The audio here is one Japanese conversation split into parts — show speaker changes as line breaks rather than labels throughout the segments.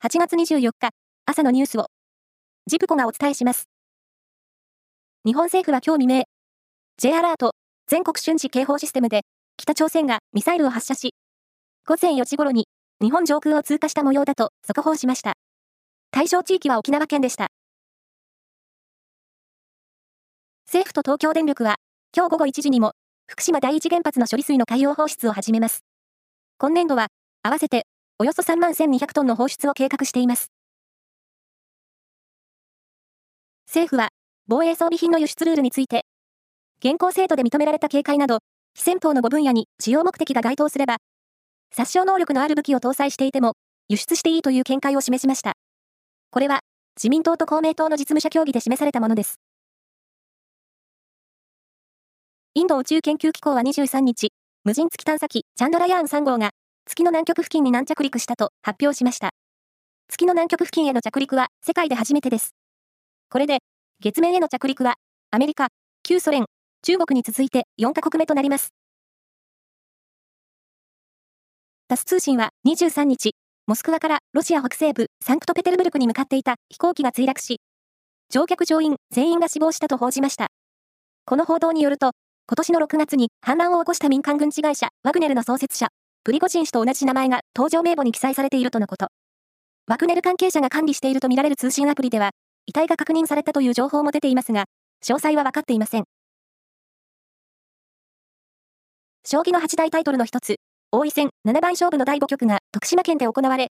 8月24日朝のニュースをジプコがお伝えします。日本政府は今日未明、J アラート全国瞬時警報システムで北朝鮮がミサイルを発射し、午前4時頃に日本上空を通過した模様だと速報しました。対象地域は沖縄県でした。政府と東京電力は今日午後1時にも福島第一原発の処理水の海洋放出を始めます。今年度は合わせておよそ3万1200トンの放出を計画しています。政府は防衛装備品の輸出ルールについて、現行制度で認められた警戒など、非戦闘の5分野に使用目的が該当すれば、殺傷能力のある武器を搭載していても、輸出していいという見解を示しました。これは、自民党と公明党の実務者協議で示されたものです。インド宇宙研究機構は23日、無人月探査機チャンドラヤーン3号が月の南極付近に軟着陸したと発表しました。月の南極付近への着陸は世界で初めてです。これで、月面への着陸はアメリカ、旧ソ連、中国に続いて4カ国目となります。タス通信は23日、モスクワからロシア北西部サンクトペテルブルクに向かっていた飛行機が墜落し、乗客乗員全員が死亡したと報じました。この報道によると、今年の6月に反乱を起こした民間軍事会社ワグネルの創設者、プリゴジン氏と同じ名前が登場名簿に記載されているとのこと。ワグネル関係者が管理しているとみられる通信アプリでは、遺体が確認されたという情報も出ていますが、詳細は分かっていません。将棋の八大タイトルの一つ、王位戦七番勝負の第5局が徳島県で行われ、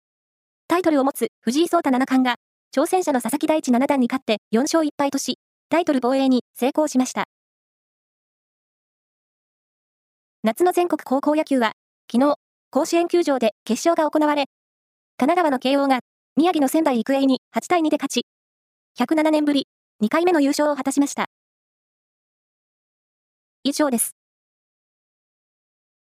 タイトルを持つ藤井聡太七冠が、挑戦者の佐々木大地七段に勝って4勝1敗とし、タイトル防衛に成功しました。夏の全国高校野球は、昨日、甲子園球場で決勝が行われ、神奈川の慶応が宮城の仙台育英に8対2で勝ち、107年ぶり2回目の優勝を果たしました。以上です。